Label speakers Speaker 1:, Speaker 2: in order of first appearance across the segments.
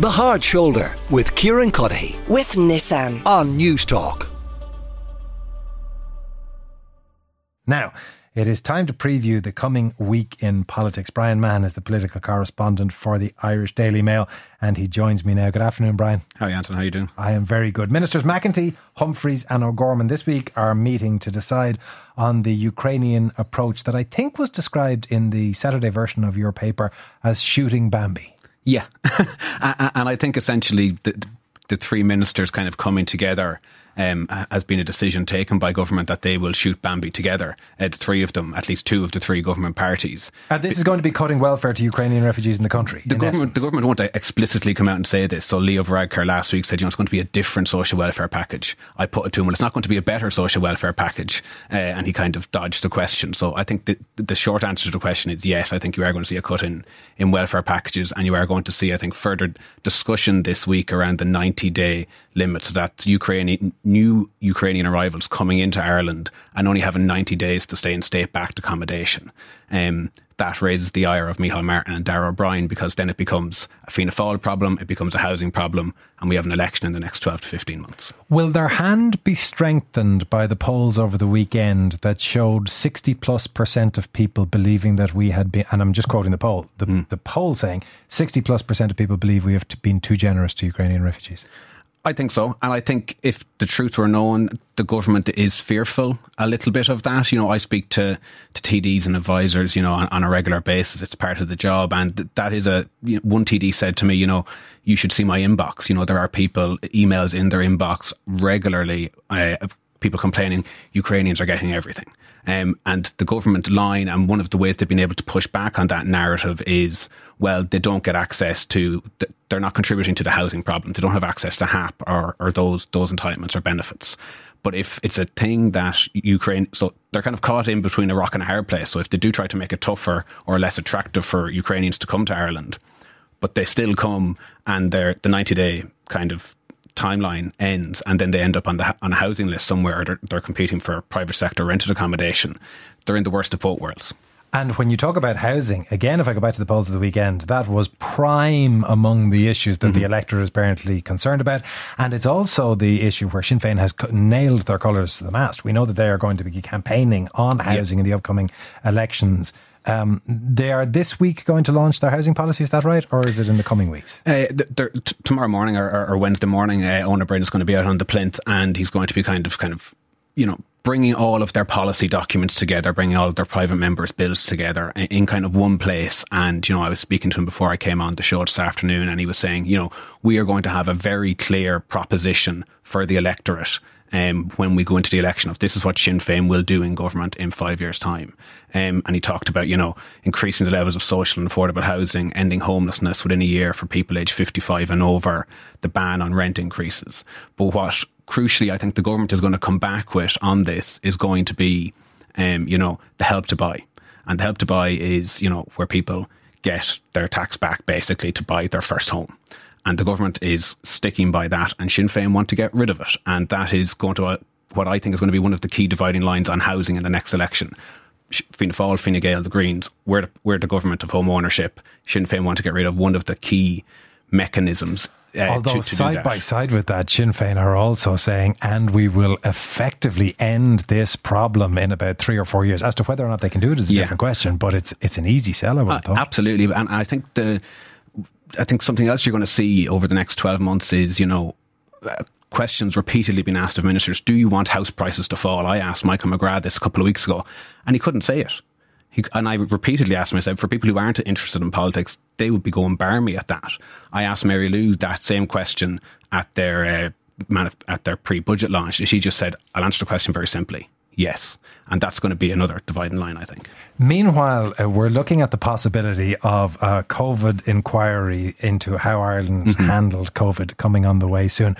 Speaker 1: The Hard Shoulder with Kieran Cuddihy
Speaker 2: with Nissan.
Speaker 1: on Newstalk.
Speaker 3: Now, it is time to preview the coming week in politics. Brian Mahon is the political correspondent for the Irish Daily Mail, and he joins me now. Good afternoon, Brian.
Speaker 4: How are you, Anton? How are you doing?
Speaker 3: I am very good. Ministers McEntee, Humphreys, and O'Gorman this week are meeting to decide on the Ukrainian approach that I think was described in the Saturday version of your paper as shooting Bambi.
Speaker 4: Yeah, and I think essentially the, the three ministers kind of coming together um, has been a decision taken by government that they will shoot Bambi together. Uh, the three of them, at least two of the three government parties.
Speaker 3: And this is going to be cutting welfare to Ukrainian refugees in the country.
Speaker 4: The government, the government won't explicitly come out and say this. So Leo Varadkar last week said, you know, it's going to be a different social welfare package. I put it to him, well, it's not going to be a better social welfare package, uh, and he kind of dodged the question. So I think the, the short answer to the question is yes. I think you are going to see a cut in in welfare packages, and you are going to see, I think, further discussion this week around the ninety day limit, so that Ukrainian new Ukrainian arrivals coming into Ireland and only having ninety days to stay in state backed accommodation. Um, that raises the ire of Micheál Martin and Darragh O'Brien because then it becomes a Fianna Fáil problem, it becomes a housing problem, and we have an election in the next 12 to 15 months.
Speaker 3: Will their hand be strengthened by the polls over the weekend that showed 60 plus percent of people believing that we had been, and I'm just quoting the poll, the,
Speaker 4: Hmm.
Speaker 3: the poll saying 60 plus percent of people believe we have been too generous to Ukrainian refugees?
Speaker 4: I think so. And I think if the truth were known, the government is fearful a little bit of that. You know, I speak to, to TDs and advisors, you know, on, on a regular basis. It's part of the job. And that is a, you know, one TD said to me, you know, you should see my inbox. You know, there are people, emails in their inbox regularly, uh, people complaining Ukrainians are getting everything. Um, and the government line, and one of the ways they've been able to push back on that narrative is, well, they don't get access to, they're not contributing to the housing problem. They don't have access to HAP or, or those those entitlements or benefits. But if it's a thing that Ukraine, so they're kind of caught in between a rock and a hard place. So if they do try to make it tougher or less attractive for Ukrainians to come to Ireland, but they still come and they're the 90 day kind of timeline ends and then they end up on the on a housing list somewhere or they're, they're competing for private sector rented accommodation. They're in the worst of both worlds
Speaker 3: And when you talk about housing, again, if I go back to the polls of the weekend, that was prime among the issues that the electorate is apparently concerned about. And it's also the issue where Sinn Féin has nailed their colours to the mast. We know that they are going to be campaigning on housing in the upcoming elections. Um, they are this week going to launch their housing policy, is that right? Or is it in the coming weeks?
Speaker 4: Uh, t- tomorrow morning or, or, Wednesday morning, uh, Eoin Ó Broin is going to be out on the plinth, and he's going to be kind of, kind of, you know, bringing all of their policy documents together, bringing all of their private members' bills together in, in kind of one place. And you know, I was speaking to him before I came on the show this afternoon, and he was saying, you know, we are going to have a very clear proposition for the electorate um, when we go into the election of this is what Sinn Féin will do in government in five years' time. Um, and he talked about, you know, increasing the levels of social and affordable housing, ending homelessness within a year for people aged 55 and over, the ban on rent increases. But what crucially I think the government is going to come back with on this is going to be, um, you know, the help to buy. And the help to buy is, you know, where people get their tax back basically to buy their first home and the government is sticking by that, and Sinn Féin want to get rid of it, and that is going to uh, what I think is going to be one of the key dividing lines on housing in the next election. Fianna Fáil, Fine Gael, the Greens, we're the, we're the government of home ownership. Sinn Féin want to get rid of one of the key mechanisms. Uh,
Speaker 3: Although
Speaker 4: to, to
Speaker 3: side by side with that, Sinn Féin are also saying, and we will effectively end this problem in about three or four years. As to whether or not they can do it is a
Speaker 4: Yeah.
Speaker 3: different question, but it's it's an easy sell. I would
Speaker 4: Uh,
Speaker 3: thought.
Speaker 4: absolutely, and I think the I think something else you're going to see over the next twelve months is you know. Uh, Questions repeatedly being asked of ministers. Do you want house prices to fall? I asked Michael McGrath this a couple of weeks ago, and he couldn't say it. He, and I repeatedly asked said, for people who aren't interested in politics, they would be going bar me at that. I asked Mary Lou that same question at their uh, at their pre-budget launch, and she just said, "I'll answer the question very simply, yes." And that's going to be another dividing line, I think.
Speaker 3: Meanwhile, uh, we're looking at the possibility of a COVID inquiry into how Ireland
Speaker 4: Mm-hmm.
Speaker 3: handled COVID coming on the way soon.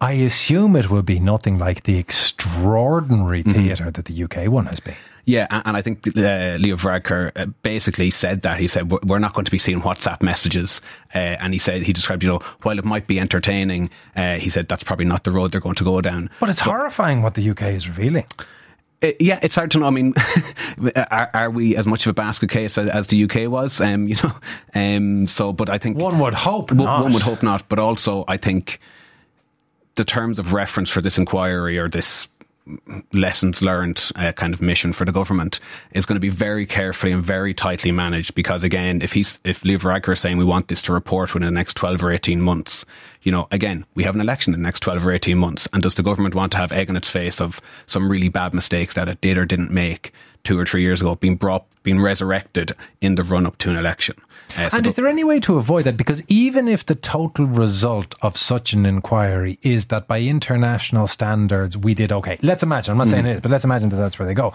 Speaker 3: I assume it will be nothing like the extraordinary
Speaker 4: Mm-hmm.
Speaker 3: theatre that the UK one has been.
Speaker 4: Yeah, and I think uh, Leo Varadkar uh, basically said that. He said, "We're- not going to be seeing WhatsApp messages. Uh, and he said, he described, you know, while it might be entertaining, uh, he said that's probably not the road they're going to go down.
Speaker 3: But it's horrifying what the UK is revealing.
Speaker 4: Uh, yeah, it's hard to know. I mean, are, are, we as much of a basket case as, as the UK was? Um, you know, um, so but I think
Speaker 3: one would hope not.
Speaker 4: One would hope not, but also I think the terms of reference for this inquiry or this lessons learned uh, kind of mission for the government is going to be very carefully and very tightly managed because again if he's if Leo Varadkar is saying we want this to report within the next 12 or 18 months you know again we have an election in the next 12 or 18 months and does the government want to have egg on its face of some really bad mistakes that it did or didn't make two or three years ago being brought being resurrected in the run up to an election
Speaker 3: uh, so and is there any way to avoid that? Because even if the total result of such an inquiry is that by international standards we did okay, let's imagine, I'm not mm. saying it, but let's imagine that that's where they go.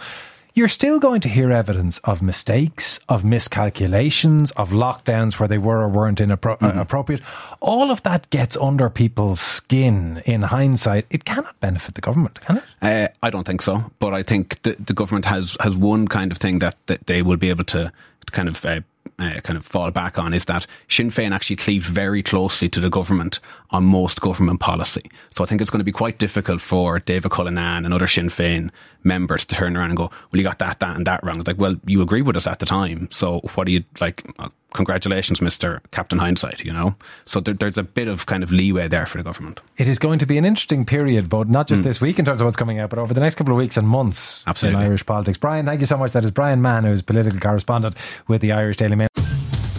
Speaker 3: You're still going to hear evidence of mistakes, of miscalculations, of lockdowns where they were or weren't inappro- uh, appropriate. All of that gets under people's skin in hindsight. It cannot benefit the government, can it?
Speaker 4: Uh, I don't think so. But I think the, the government has, has one kind of thing that, that they will be able to kind of uh, uh, kind of fall back on is that Sinn Féin actually cleaved very closely to the government on most government policy. So I think it's going to be quite difficult for David Cullinane and other Sinn Féin members to turn around and go, well, you got that, that, and that wrong. It's like, well, you agreed with us at the time. So what do you like? Uh, congratulations, Mr. Captain Hindsight, you know? So there, there's a bit of kind of leeway there for the government.
Speaker 3: It is going to be an interesting period, but not just mm. this week in terms of what's coming out, but over the next couple of weeks and months
Speaker 4: Absolutely.
Speaker 3: in Irish politics. Brian, thank you so much. That is Brian Mahon, who's political correspondent with the Irish Daily Mail.